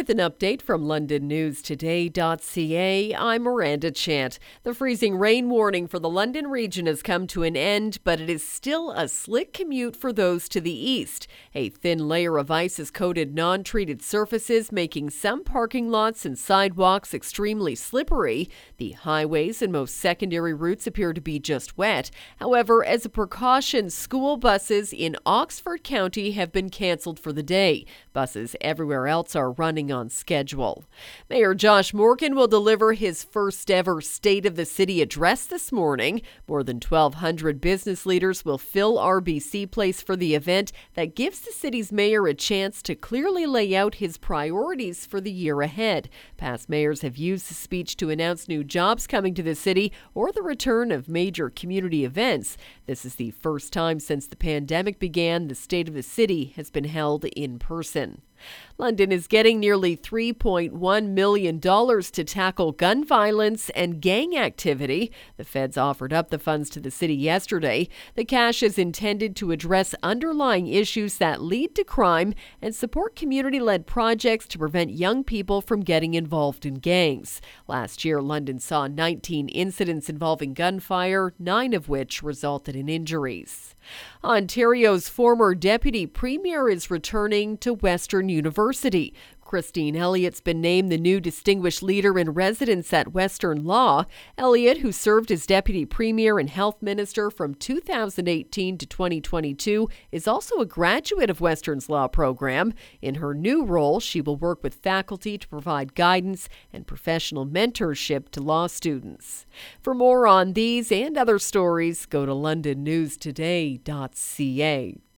With an update from LondonNewsToday.ca, I'm Miranda Chant. The freezing rain warning for the London region has come to an end, but it is still a slick commute for those to the east. A thin layer of ice has coated non treated surfaces, making some parking lots and sidewalks extremely slippery. The highways and most secondary routes appear to be just wet. However, as a precaution, school buses in Oxford County have been canceled for the day. Buses everywhere else are running on schedule. Mayor Josh Morgan will deliver his first ever State of the City address this morning. More than 1,200 business leaders will fill RBC Place for the event that gives the city's mayor a chance to clearly lay out his priorities for the year ahead. Past mayors have used the speech to announce new jobs coming to the city or the return of major community events. This is the first time since the pandemic began the State of the City has been held in person. London is getting nearly $3.1 million to tackle gun violence and gang activity. The feds offered up the funds to the city yesterday. The cash is intended to address underlying issues that lead to crime and support community led projects to prevent young people from getting involved in gangs. Last year, London saw 19 incidents involving gunfire, nine of which resulted in injuries. Ontario's former deputy premier is returning to Western University. Christine Elliott's been named the new distinguished leader in residence at Western Law. Elliott, who served as deputy premier and health minister from 2018 to 2022, is also a graduate of Western's law program. In her new role, she will work with faculty to provide guidance and professional mentorship to law students. For more on these and other stories, go to londonnewstoday.ca.